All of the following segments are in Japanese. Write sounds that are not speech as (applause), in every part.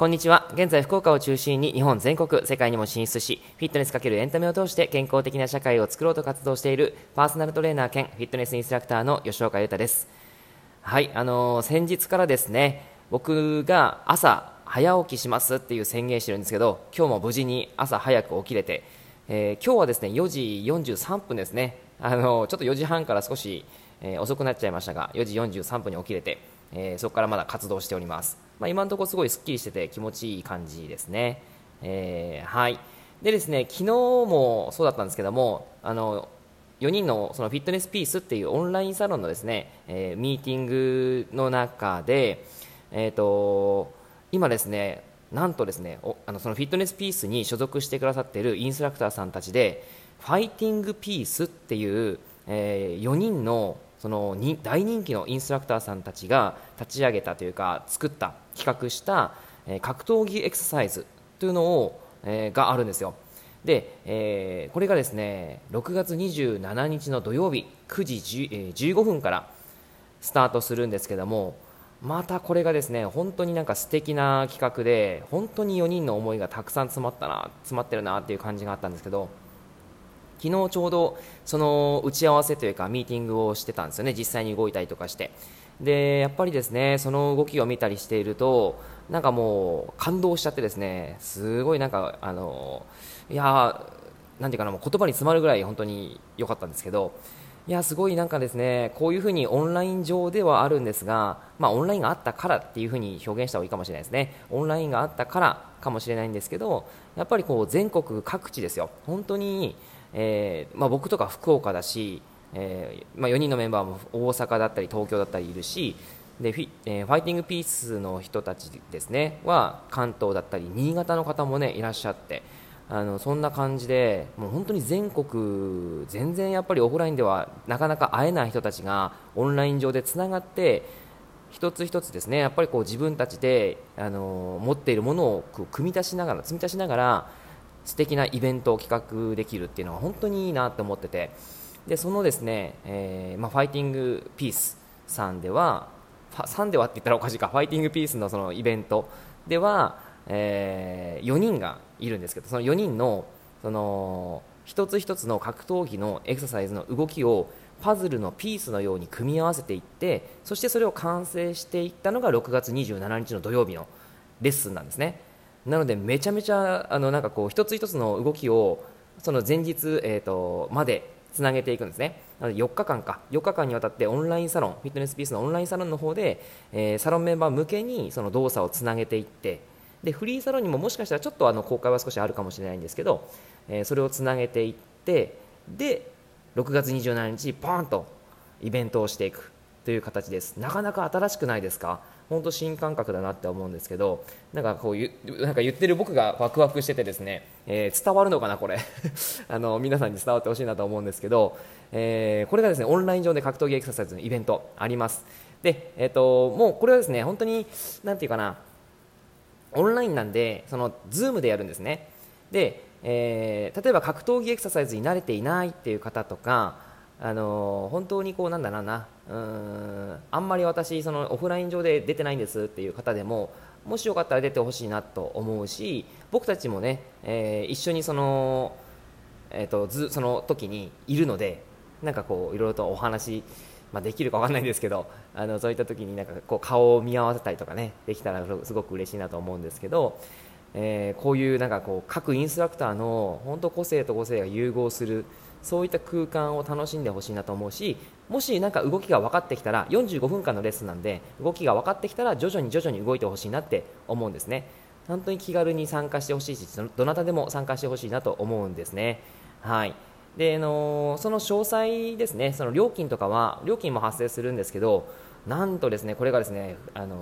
こんにちは。現在、福岡を中心に日本全国、世界にも進出し、フィットネスかけるエンタメを通して健康的な社会を作ろうと活動しているパーソナルトレーナー兼フィットネスインストラクターの吉岡裕太です。はい、あのー、先日からですね、僕が朝早起きしますっていう宣言してるんですけど、今日も無事に朝早く起きれて、えー、今日はですね、4時43分ですね。あの、ちょっと4時半から少し、え遅くなっちゃいましたが、4時43分に起きれて、えそこからまだ活動しております。まあ、今のところすごいすっきりしてて気持ちいい感じですね。えー、はいでですね昨日もそうだったんですけどもあの4人のそのフィットネスピースっていうオンラインサロンのですね、えー、ミーティングの中で、えーと、今ですねなんとですねあのそのフィットネスピースに所属してくださっているインストラクターさんたちでファイティングピースっていう、えー、4人のそのに大人気のインストラクターさんたちが立ち上げたというか作った企画した、えー、格闘技エクササイズというのを、えー、があるんですよ。で、えー、これがですね6月27日の土曜日9時10、えー、15分からスタートするんですけどもまたこれがですね本当になんか素敵な企画で本当に4人の思いがたくさん詰まったな詰まってるなっていう感じがあったんですけど昨日ちょうどその打ち合わせというかミーティングをしてたんですよね、実際に動いたりとかして。でやっぱりですねその動きを見たりしているとなんかもう感動しちゃってですね。すごいなんかあのいやなんていうかなもう言葉に詰まるぐらい本当に良かったんですけど。いやすごいなんかですねこういうふうにオンライン上ではあるんですが、まあ、オンラインがあったからっていうふうに表現した方がいいかもしれないですね。オンラインがあったからかもしれないんですけどやっぱりこう全国各地ですよ。本当にえーまあ、僕とか福岡だし、えーまあ、4人のメンバーも大阪だったり東京だったりいるしでフィ,、えー、ファイティングピースの人たちですねは関東だったり新潟の方も、ね、いらっしゃってあのそんな感じでもう本当に全国全然やっぱりオフラインではなかなか会えない人たちがオンライン上でつながって一つ一つですねやっぱりこう自分たちであの持っているものを組み足しながら積み足しながら素敵なイベントを企画できるっていうのは本当にいいなと思っててでそのですね、えー、まあ、ファイティングピースさんではさんではって言ったらおかしいかファイティングピースのそのイベントでは、えー、4人がいるんですけどその4人のその一つ一つの格闘技のエクササイズの動きをパズルのピースのように組み合わせていってそしてそれを完成していったのが6月27日の土曜日のレッスンなんですね。なのでめちゃめちゃあのなんかこう一つ一つの動きをその前日、えーと、までつなげていくんですね。なので4日間か。4日間にわたってオンラインサロンフィットネスピースのオンラインサロンの方で、えー、サロンメンバー向けにその動作をつなげていってでフリーサロンにももしかしたらちょっとあの公開は少しあるかもしれないんですけど、えー、それをつなげていってで6月27日ポーンとイベントをしていく。という形です。なかなか新しくないですか？本当新感覚だなって思うんですけどなんかこうなんか言ってる僕がワクワクしててですね、えー、伝わるのかなこれ？(laughs) あの皆さんに伝わってほしいなと思うんですけど、えー、これがですねオンライン上で格闘技エクササイズのイベントあります。で、えーと、もうこれはですね本当になていうかなオンラインなんでその Zoom でやるんですね。で、えー、例えば格闘技エクササイズに慣れていないっていう方とかあの本当にこうなんだろうな。うんあんまり私そのオフライン上で出てないんですっていう方でももしよかったら出てほしいなと思うし僕たちもね、えー、一緒にその,、えーと、ずその時にいるのでなんかこういろいろとお話、まあ、できるか分かんないんですけどあのそういった時になんかこう顔を見合わせたりとかねできたらすごく嬉しいなと思うんですけど、えー、こういうなんかこう各インストラクターの本当個性と個性が融合するそういった空間を楽しんでほしいなと思うしもし何か動きが分かってきたら45分間のレッスンなんで動きが分かってきたら徐々に徐々に動いてほしいなって思うんですね。本当に気軽に参加してほしいしどなたでも参加してほしいなと思うんですね。はい。であのその詳細ですね。その料金とかは料金も発生するんですけどなんとですねこれがですねあの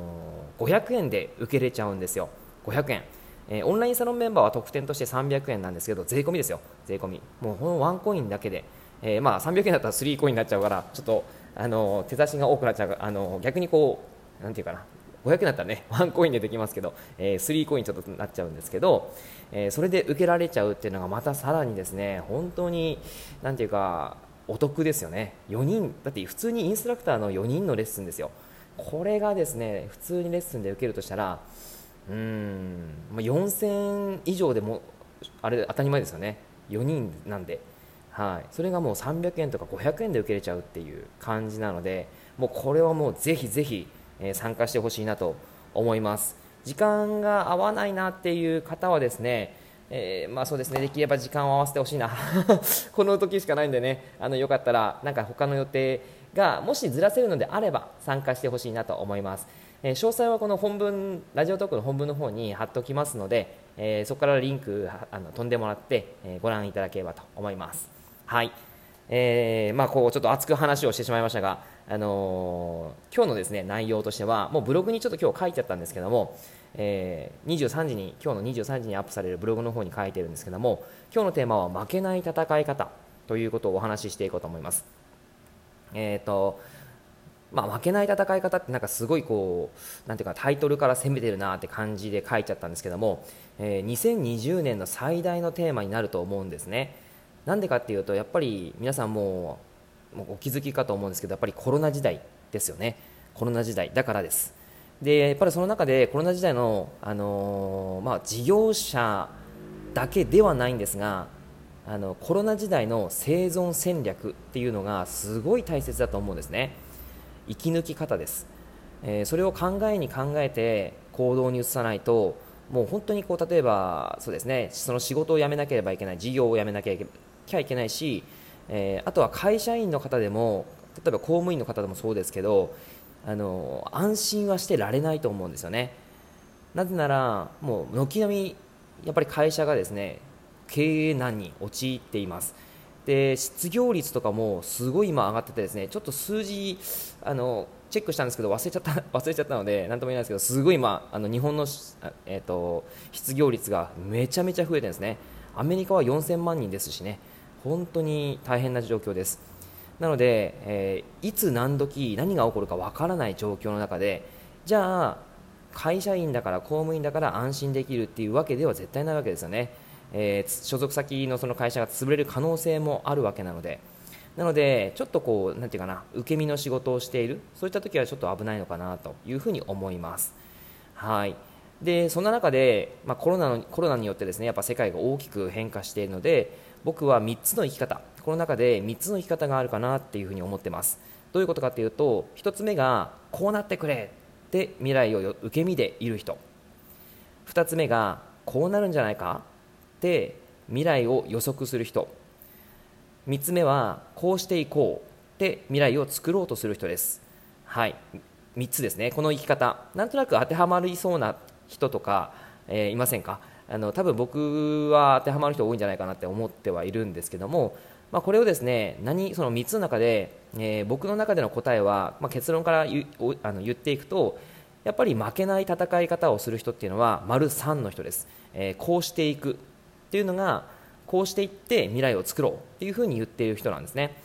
500円で受けれちゃうんですよ。500円。えー、オンラインサロンメンバーは特典として300円なんですけど税込みですよ。税込み。もうこのワンコインだけで、えー、まあ300円だったら3コインになっちゃうからちょっとあの手出しが多くなっちゃうあの逆にこうなていうかな。500円だったらね (laughs) ワンコインでできますけど、えー、3コインちょっとなっちゃうんですけど、え、それで受けられちゃうっていうのがまたさらにですね本当になていうかお得ですよね。4人だって普通にインストラクターの4人のレッスンですよ。これがですね普通にレッスンで受けるとしたらうん、ま、4000以上でもあれ当たり前ですよね。4人なんで、はい、それがもう300円とか500円で受けれちゃうっていう感じなのでもうこれはもうぜひぜひ、参加してほしいなと思います。時間が合わないなっていう方はですねえーまあそうですね。できれば時間を合わせてほしいな。(laughs) この時しかないんでね。あのよかったらなんか他の予定がもしずらせるのであれば参加してほしいなと思います、え詳細はこの本文ラジオトークの本文の方に貼っておきますので、えそこからリンクあの飛んでもらって、えご覧いただければと思いますはいえーまあ、こうちょっと熱く話をしてしまいましたが、あのー今日のですね内容としてはもうブログにちょっと今日書いちゃったんですけども、えー23時に今日の23時にアップされるブログの方に書いてるんですけども今日のテーマは負けない戦い方ということをお話ししていこうと思います。えーとまあ、負けない戦い方ってなんかすごいこうなんていうかタイトルから攻めてるなって感じで書いちゃったんですけども、えー2020年の最大のテーマになると思うんですね。なんでかっていうとやっぱり皆さんももうお気づきかと思うんですけどやっぱりコロナ時代ですよね。コロナ時代だからです。でやっぱりその中でコロナ時代の、あのーまあ、事業者だけではないんですがあのコロナ時代の生存戦略っていうのがすごい大切だと思うんですね。生き抜き方です、えーそれを考えに考えて行動に移さないともう本当にこう例えばそうですねその仕事を辞めなければいけない事業を辞めなきゃいけきゃいけないし、えーあとは会社員の方でも例えば公務員の方でもそうですけどあの安心はしてられないと思うんですよね。なぜならもう軒並みやっぱり会社がですね経営難に陥っています。で失業率とかもすごい今上がっててですねちょっと数字あのチェックしたんですけど忘れちゃった (laughs) 忘れちゃったので何とも言えないですけどすごい今あの日本の、えー、と失業率がめちゃめちゃ増えてるんですね。アメリカは4000万人ですしね。本当に大変な状況です。なので、えーいつ何時何が起こるかわからない状況の中でじゃあ会社員だから公務員だから安心できるっていうわけでは絶対ないわけですよね、えー所属先のその会社が潰れる可能性もあるわけなのでなのでちょっとこうなんていうかな受け身の仕事をしているそういった時はちょっと危ないのかなというふうに思います。はい。でそんな中で、まあ、コロナのコロナによってですねやっぱ世界が大きく変化しているので僕は3つの生き方この中で3つの生き方があるかなっていうふうに思ってます。どういうことかというと1つ目がこうなってくれって未来を受け身でいる人。2つ目がこうなるんじゃないかって未来を予測する人。3つ目はこうしていこうって未来を作ろうとする人です。はい。3つですね。この生き方。なんとなく当てはまりそうな人とか、えーいませんか？あの多分僕は当てはまる人多いんじゃないかなって思ってはいるんですけども、まあ、これをですね何その3つの中で、えー僕の中での答えは、まあ、結論から言あの言っていくとやっぱり負けない戦い方をする人っていうのは丸3の人です、えーこうしていく。っていうのがこうしていって未来を作ろうっていうふうに言っている人なんですね、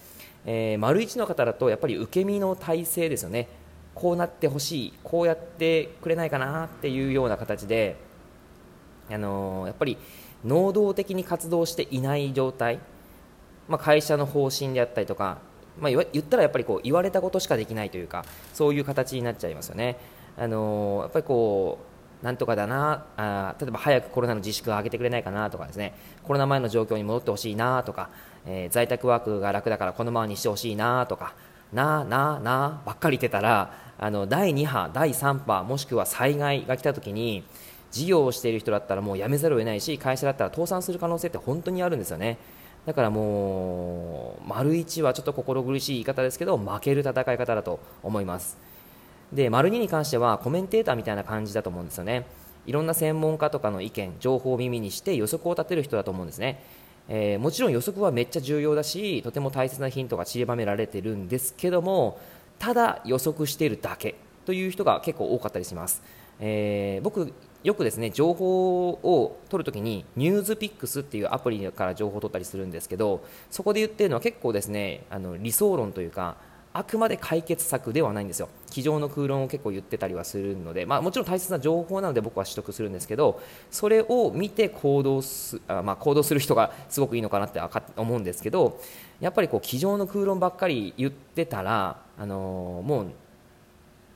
えー丸1の方だとやっぱり受け身の体制ですよね。こうなってほしいこうやってくれないかなっていうような形で、あのーやっぱり能動的に活動していない状態、まあ、会社の方針であったりとか、まあ、言ったらやっぱりこう言われたことしかできないというかそういう形になっちゃいますよね。あのーやっぱりこうなんとかだなあ例えば早くコロナの自粛を上げてくれないかなとかですねコロナ前の状況に戻ってほしいなとか、えー在宅ワークが楽だからこのままにしてほしいなとかなあなあなあばっかり言ってたらあの第2波、第3波もしくは災害が来た時に事業をしている人だったらもう辞めざるを得ないし会社だったら倒産する可能性って本当にあるんですよね。だからもう丸1はちょっと心苦しい言い方ですけど負ける戦い方だと思います。で丸2に関してはコメンテーターみたいな感じだと思うんですよね。いろんな専門家とかの意見情報を耳にして予測を立てる人だと思うんですね、えーもちろん予測はめっちゃ重要だしとても大切なヒントが散りばめられてるんですけどもただ予測しているだけという人が結構多かったりします、えー僕よくですね情報を取るときにニュースピックスっていうアプリから情報を取ったりするんですけどそこで言ってるのは結構ですねあの理想論というかあくまで解決策ではないんですよ、机上の空論を結構言ってたりはするので、まあ、もちろん大切な情報なので僕は取得するんですけど、それを見て行動すあ、まあ、行動する人がすごくいいのかなって思うんですけど、やっぱりこう机上の空論ばっかり言ってたら、あのーもう、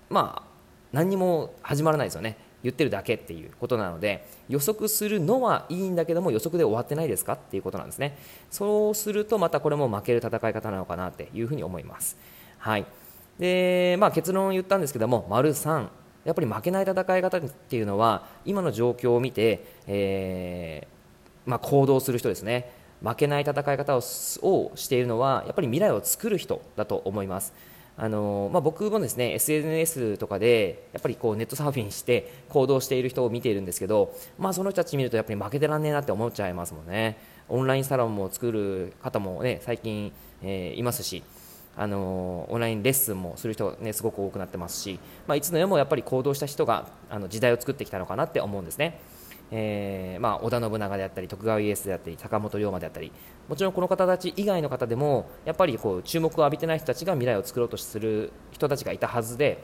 まあ、何にも始まらないですよね、言ってるだけっていうことなので予測するのはいいんだけども予測で終わってないですかっていうことなんですね。そうするとまたこれも負ける戦い方なのかなっていうふうに思います。はい。で、まあ、結論を言ったんですけども丸3やっぱり負けない戦い方っていうのは今の状況を見て、えー、まあ、行動する人ですね。負けない戦い方をしているのはやっぱり未来を作る人だと思います。あのまあ、僕もですね SNS とかでやっぱりこうネットサーフィンして行動している人を見ているんですけど、まあ、その人たち見るとやっぱり負けてらんねえなって思っちゃいますもんね。オンラインサロンも作る方も、ね、最近、えー、いますしあのオンラインレッスンもする人が、ね、すごく多くなってますし、まあ、いつの世もやっぱり行動した人があの時代を作ってきたのかなって思うんですね。えーまあ、織田信長であったり徳川家康であったり坂本龍馬であったりもちろんこの方たち以外の方でもやっぱりこう注目を浴びてない人たちが未来を作ろうとする人たちがいたはずで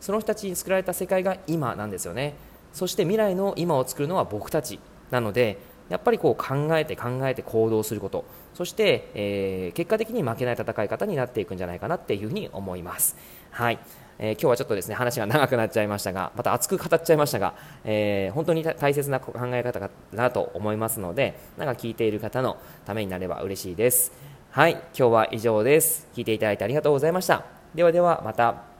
その人たちに作られた世界が今なんですよねそして未来の今を作るのは僕たちなのでやっぱりこう考えて考えて行動することそして、えー、結果的に負けない戦い方になっていくんじゃないかなっていうふうに思います。はい。えー、今日はちょっとですね話が長くなっちゃいましたがまた熱く語っちゃいましたが、えー、本当に大切な考え方かなと思いますのでなんか聞いている方のためになれば嬉しいです。はい。今日は以上です。聞いていただいてありがとうございました。ではではまた。